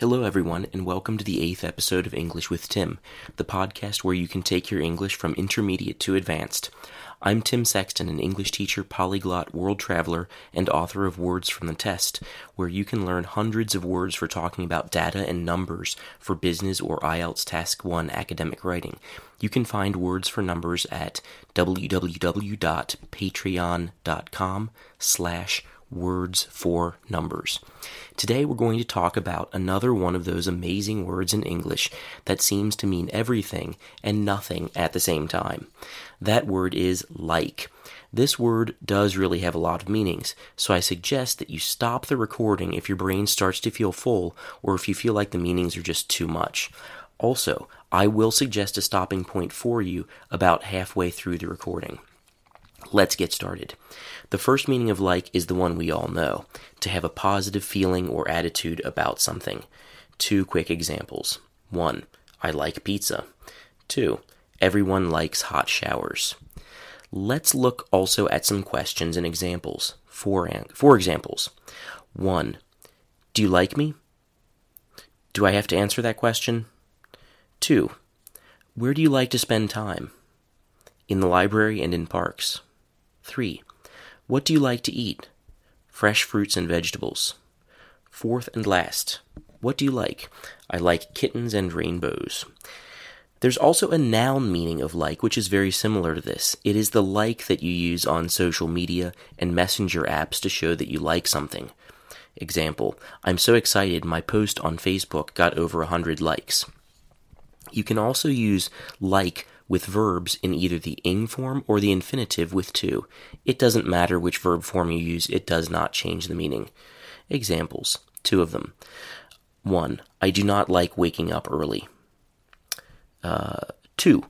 Hello, everyone, and welcome to the eighth episode of English with Tim, the podcast where you can take your English from intermediate to advanced. I'm Tim Sexton, an English teacher, polyglot, world traveler, and author of Words from the Test, where you can learn hundreds of words for talking about data and numbers for business or IELTS Task 1 academic writing. You can find words for numbers at www.patreon.com slash words for numbers. Today we're going to talk about another one of those amazing words in English that seems to mean everything and nothing at the same time. That word is like. This word does really have a lot of meanings, so I suggest that you stop the recording if your brain starts to feel full or if you feel like the meanings are just too much. Also, I will suggest a stopping point for you about halfway through the recording. Let's get started. The first meaning of like is the one we all know to have a positive feeling or attitude about something. Two quick examples. One, I like pizza. Two, everyone likes hot showers. Let's look also at some questions and examples. Four, four examples. One, do you like me? Do I have to answer that question? Two, where do you like to spend time? In the library and in parks. 3. What do you like to eat? Fresh fruits and vegetables. Fourth and last. What do you like? I like kittens and rainbows. There's also a noun meaning of like, which is very similar to this. It is the like that you use on social media and messenger apps to show that you like something. Example, I'm so excited my post on Facebook got over 100 likes. You can also use like with verbs in either the ing form or the infinitive with to. It doesn't matter which verb form you use, it does not change the meaning. Examples, two of them. One, I do not like waking up early. Uh, two,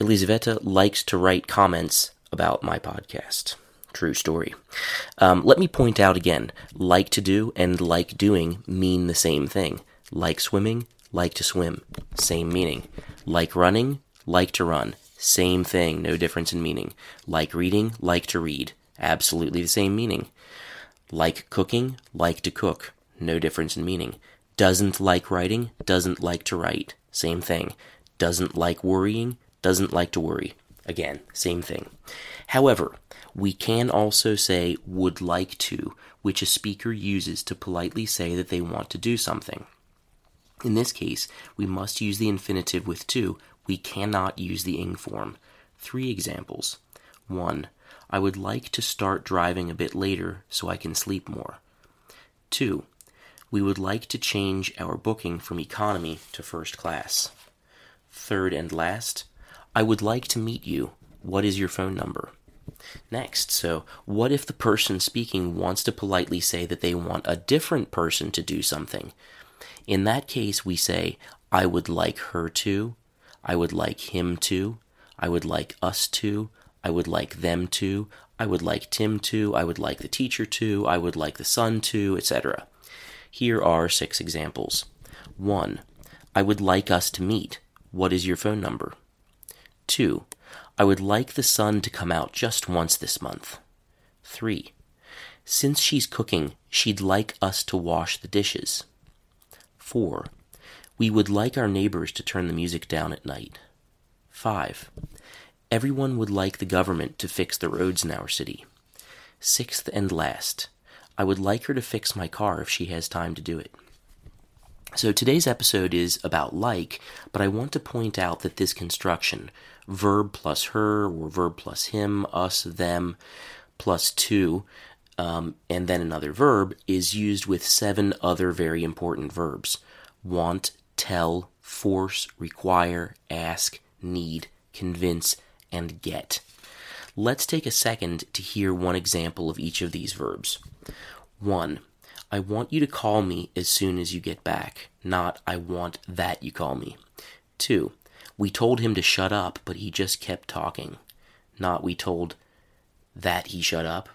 Elisaveta likes to write comments about my podcast. True story. Um, let me point out again like to do and like doing mean the same thing. Like swimming, like to swim. Same meaning. Like running, like to run. Same thing, no difference in meaning. Like reading, like to read. Absolutely the same meaning. Like cooking, like to cook. No difference in meaning. Doesn't like writing, doesn't like to write. Same thing. Doesn't like worrying, doesn't like to worry. Again, same thing. However, we can also say would like to, which a speaker uses to politely say that they want to do something. In this case, we must use the infinitive with to, we cannot use the ing form. Three examples. 1. I would like to start driving a bit later so I can sleep more. 2. We would like to change our booking from economy to first class. Third and last, I would like to meet you. What is your phone number? Next, so what if the person speaking wants to politely say that they want a different person to do something? In that case, we say, I would like her to, I would like him to. I would like us to. I would like them to. I would like Tim to. I would like the teacher to. I would like the son to, etc. Here are six examples. 1. I would like us to meet. What is your phone number? 2. I would like the sun to come out just once this month. 3. Since she's cooking, she'd like us to wash the dishes. 4. We would like our neighbors to turn the music down at night. 5. Everyone would like the government to fix the roads in our city. Sixth and last, I would like her to fix my car if she has time to do it. So today's episode is about like, but I want to point out that this construction, verb plus her, or verb plus him, us, them, to, um, and then another verb, is used with seven other very important verbs want, tell, force, require, ask, need, convince, and get. Let's take a second to hear one example of each of these verbs. 1. I want you to call me as soon as you get back, not I want that you call me. 2. We told him to shut up, but he just kept talking. Not we told that he shut up,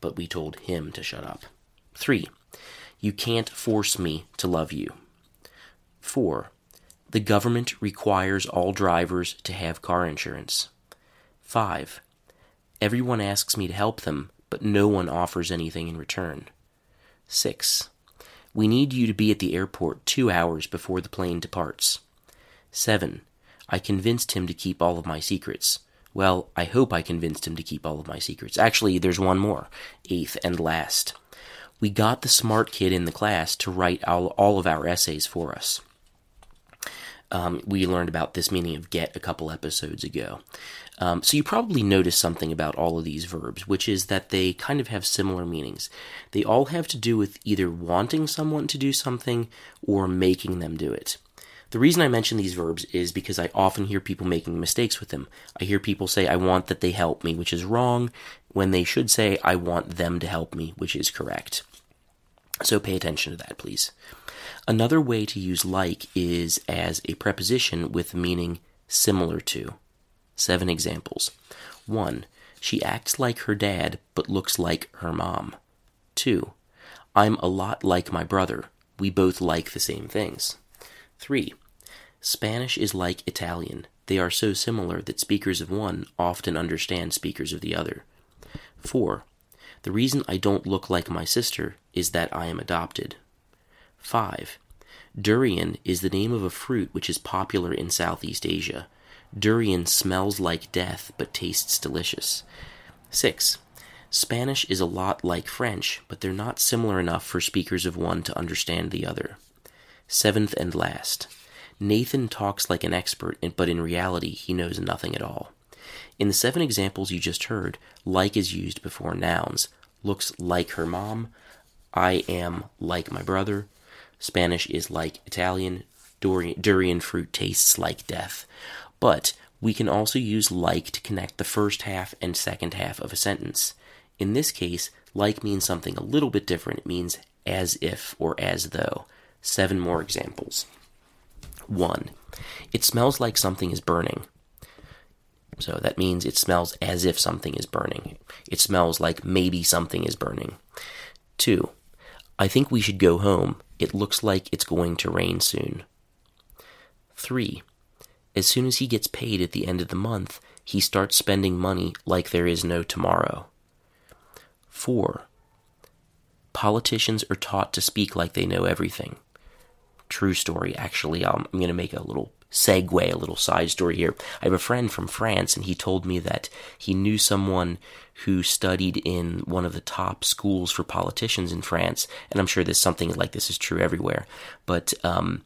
but we told him to shut up. 3. You can't force me to love you. 4. The government requires all drivers to have car insurance. 5. Everyone asks me to help them, but no one offers anything in return. 6. We need you to be at the airport two hours before the plane departs. 7. I convinced him to keep all of my secrets. Well, I hope I convinced him to keep all of my secrets. Actually, there's one more. Eighth and last. We got the smart kid in the class to write all, all of our essays for us. Um, we learned about this meaning of get a couple episodes ago. Um, so you probably noticed something about all of these verbs, which is that they kind of have similar meanings. They all have to do with either wanting someone to do something or making them do it. The reason I mention these verbs is because I often hear people making mistakes with them. I hear people say, I want that they help me, which is wrong, when they should say, I want them to help me, which is correct. So pay attention to that, please. Another way to use like is as a preposition with meaning similar to. Seven examples. 1. She acts like her dad, but looks like her mom. 2. I'm a lot like my brother. We both like the same things. 3. Spanish is like Italian. They are so similar that speakers of one often understand speakers of the other. 4. The reason I don't look like my sister is that I am adopted. 5. Durian is the name of a fruit which is popular in Southeast Asia. Durian smells like death but tastes delicious. 6. Spanish is a lot like French, but they're not similar enough for speakers of one to understand the other. Seventh and last. Nathan talks like an expert, but in reality, he knows nothing at all. In the seven examples you just heard, like is used before nouns. Looks like her mom. I am like my brother. Spanish is like Italian. Durian, durian fruit tastes like death. But we can also use like to connect the first half and second half of a sentence. In this case, like means something a little bit different. It means as if or as though. Seven more examples. 1. It smells like something is burning. So that means it smells as if something is burning. It smells like maybe something is burning. 2. I think we should go home. It looks like it's going to rain soon. 3. As soon as he gets paid at the end of the month, he starts spending money like there is no tomorrow. 4. Politicians are taught to speak like they know everything true story, actually. Um, I'm going to make a little segue, a little side story here. I have a friend from France, and he told me that he knew someone who studied in one of the top schools for politicians in France, and I'm sure there's something like this is true everywhere. But um,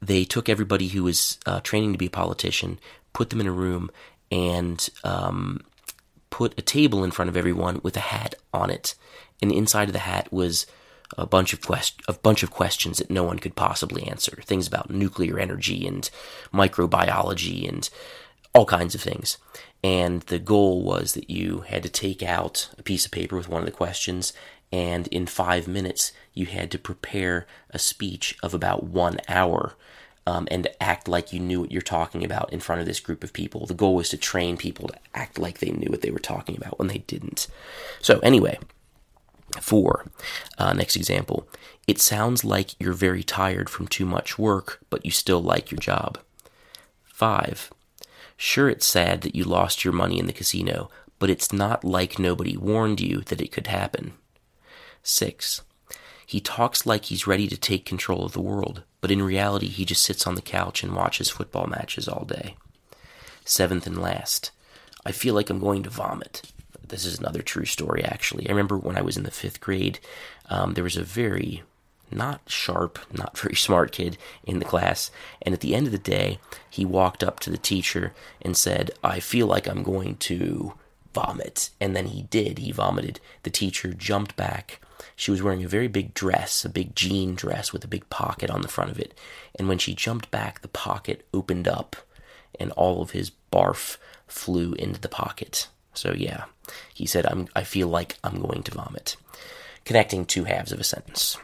they took everybody who was uh, training to be a politician, put them in a room, and um, put a table in front of everyone with a hat on it, and inside of the hat was a bunch of quest- a bunch of questions that no one could possibly answer. Things about nuclear energy and microbiology and all kinds of things. And the goal was that you had to take out a piece of paper with one of the questions, and in five minutes you had to prepare a speech of about one hour. Um, and act like you knew what you're talking about in front of this group of people. The goal was to train people to act like they knew what they were talking about when they didn't. So, anyway, Four, uh, next example. It sounds like you're very tired from too much work, but you still like your job. Five, sure, it's sad that you lost your money in the casino, but it's not like nobody warned you that it could happen. Six, he talks like he's ready to take control of the world, but in reality, he just sits on the couch and watches football matches all day. Seventh and last, I feel like I'm going to vomit this is another true story, actually. I remember when I was in the fifth grade, um, there was a very not sharp, not very smart kid in the class. And at the end of the day, he walked up to the teacher and said, I feel like I'm going to vomit. And then he did. He vomited. The teacher jumped back. She was wearing a very big dress, a big jean dress with a big pocket on the front of it. And when she jumped back, the pocket opened up and all of his barf flew into the pocket. So yeah, he said, I'm, I feel like I'm going to vomit. Connecting two halves of a sentence.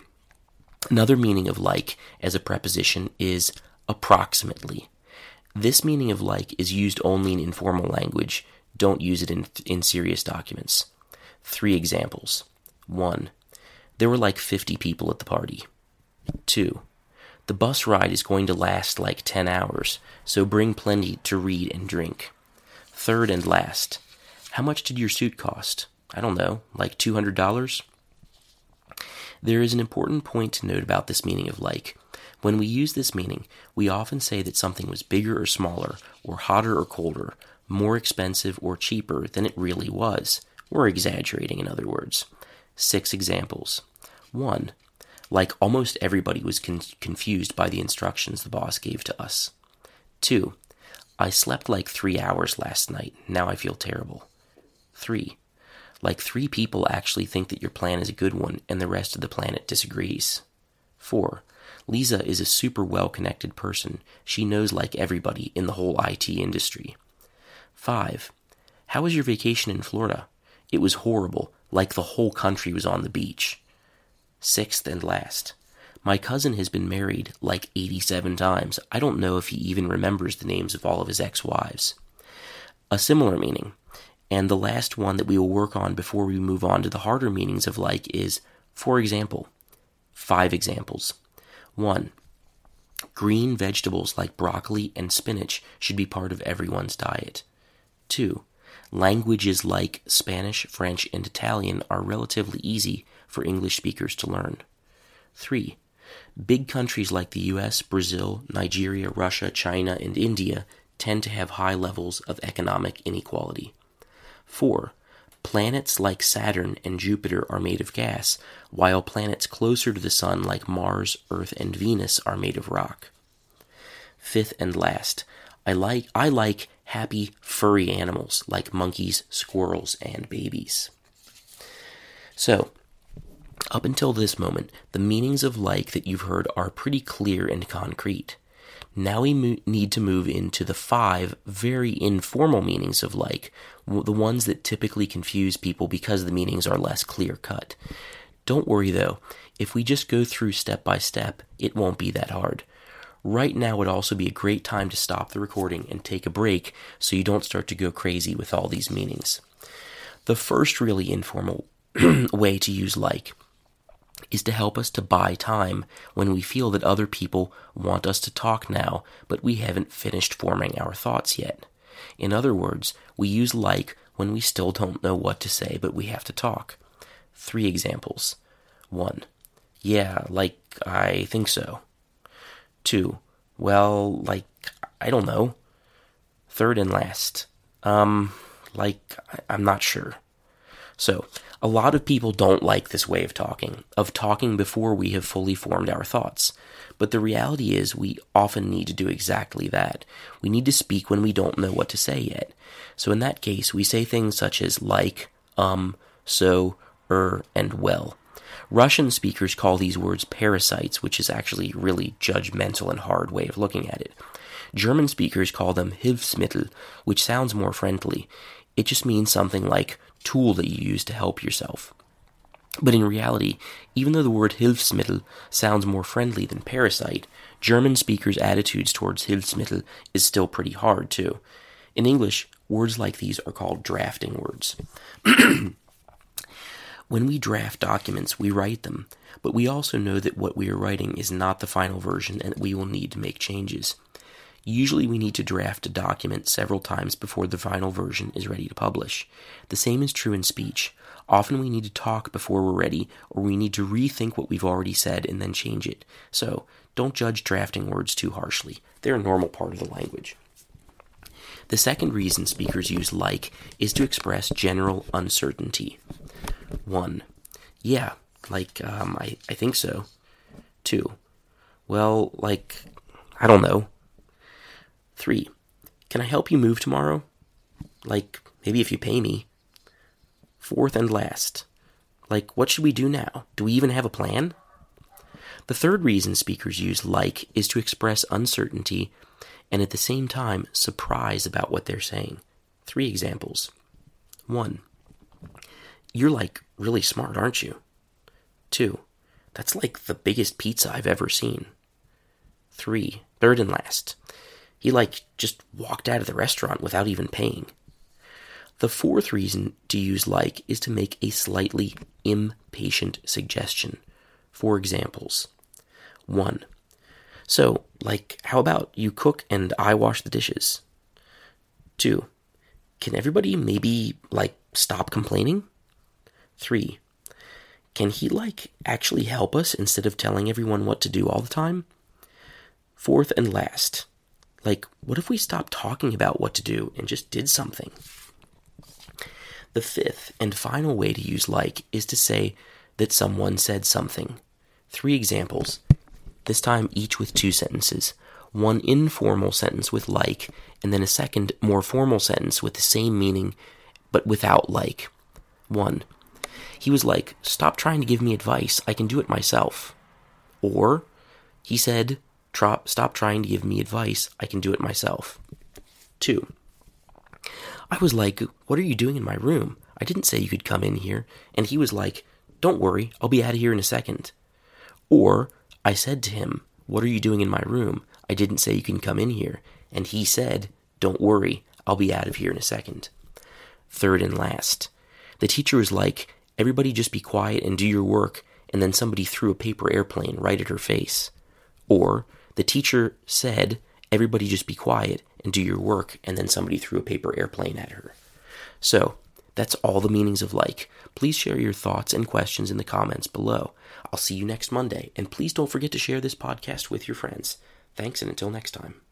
Another meaning of like as a preposition is approximately. This meaning of like is used only in informal language. Don't use it in, in serious documents. Three examples. One, there were like 50 people at the party. Two, the bus ride is going to last like 10 hours, so bring plenty to read and drink. Third and last, how much did your suit cost? I don't know, like $200? There is an important point to note about this meaning of like. When we use this meaning, we often say that something was bigger or smaller, or hotter or colder, more expensive or cheaper than it really was. We're exaggerating, in other words. Six examples. 1. Like almost everybody was con- confused by the instructions the boss gave to us. 2. I slept like three hours last night. Now I feel terrible. 3. Like three people actually think that your plan is a good one and the rest of the planet disagrees. 4. Lisa is a super well connected person. She knows like everybody in the whole IT industry. 5. How was your vacation in Florida? It was horrible, like the whole country was on the beach. Sixth and last. My cousin has been married like 87 times. I don't know if he even remembers the names of all of his ex wives. A similar meaning, and the last one that we will work on before we move on to the harder meanings of like is, for example, five examples. One, green vegetables like broccoli and spinach should be part of everyone's diet. Two, languages like Spanish, French, and Italian are relatively easy for English speakers to learn. Three, big countries like the US, Brazil, Nigeria, Russia, China, and India tend to have high levels of economic inequality. Four, planets like Saturn and Jupiter are made of gas, while planets closer to the Sun like Mars, Earth, and Venus are made of rock. Fifth and last, I like I like happy furry animals like monkeys, squirrels, and babies. So, up until this moment, the meanings of like that you've heard are pretty clear and concrete. Now we mo- need to move into the five very informal meanings of like, the ones that typically confuse people because the meanings are less clear cut. Don't worry though, if we just go through step by step, it won't be that hard. Right now would also be a great time to stop the recording and take a break so you don't start to go crazy with all these meanings. The first really informal way to use like is to help us to buy time when we feel that other people want us to talk now, but we haven't finished forming our thoughts yet. In other words, we use like when we still don't know what to say, but we have to talk. Three examples. 1. Yeah, like, I think so. 2. Well, like, I don't know. Third and last. Um, like, I'm not sure. So, a lot of people don't like this way of talking, of talking before we have fully formed our thoughts. But the reality is, we often need to do exactly that. We need to speak when we don't know what to say yet. So, in that case, we say things such as like, um, so, er, and well. Russian speakers call these words parasites, which is actually really judgmental and hard way of looking at it. German speakers call them Hilfsmittel, which sounds more friendly. It just means something like tool that you use to help yourself. But in reality, even though the word Hilfsmittel sounds more friendly than parasite, German speakers' attitudes towards Hilfsmittel is still pretty hard too. In English, words like these are called drafting words. when we draft documents, we write them, but we also know that what we are writing is not the final version and that we will need to make changes. Usually, we need to draft a document several times before the final version is ready to publish. The same is true in speech. Often we need to talk before we're ready, or we need to rethink what we've already said and then change it. So, don't judge drafting words too harshly. They're a normal part of the language. The second reason speakers use like is to express general uncertainty. 1. Yeah, like, um, I, I think so. 2. Well, like, I don't know. Three, can I help you move tomorrow? Like, maybe if you pay me. Fourth and last, like, what should we do now? Do we even have a plan? The third reason speakers use like is to express uncertainty and at the same time surprise about what they're saying. Three examples. One, you're like really smart, aren't you? Two, that's like the biggest pizza I've ever seen. Three, third and last, he like just walked out of the restaurant without even paying. The fourth reason to use like is to make a slightly impatient suggestion. Four examples. 1. So, like, how about you cook and I wash the dishes? 2. Can everybody maybe, like, stop complaining? 3. can he, like, actually help us instead of telling everyone what to do all the time? Fourth and last, like, what if we stopped talking about what to do and just did something? The fifth and final way to use like is to say that someone said something. Three examples, this time each with two sentences. One informal sentence with like, and then a second, more formal sentence with the same meaning but without like. 1. He was like, Stop trying to give me advice, I can do it myself. Or, he said, Stop trying to give me advice, I can do it myself. 2. I was like, What are you doing in my room? I didn't say you could come in here. And he was like, Don't worry, I'll be out of here in a second. Or, I said to him, What are you doing in my room? I didn't say you can come in here. And he said, Don't worry, I'll be out of here in a second. Third and last. The teacher was like, Everybody just be quiet and do your work, and then somebody threw a paper airplane right at her face. Or, the teacher said, Everybody just be quiet and do your work, and then somebody threw a paper airplane at her. So, that's all the meanings of like. Please share your thoughts and questions in the comments below. I'll see you next Monday, and please don't forget to share this podcast with your friends. Thanks, and until next time.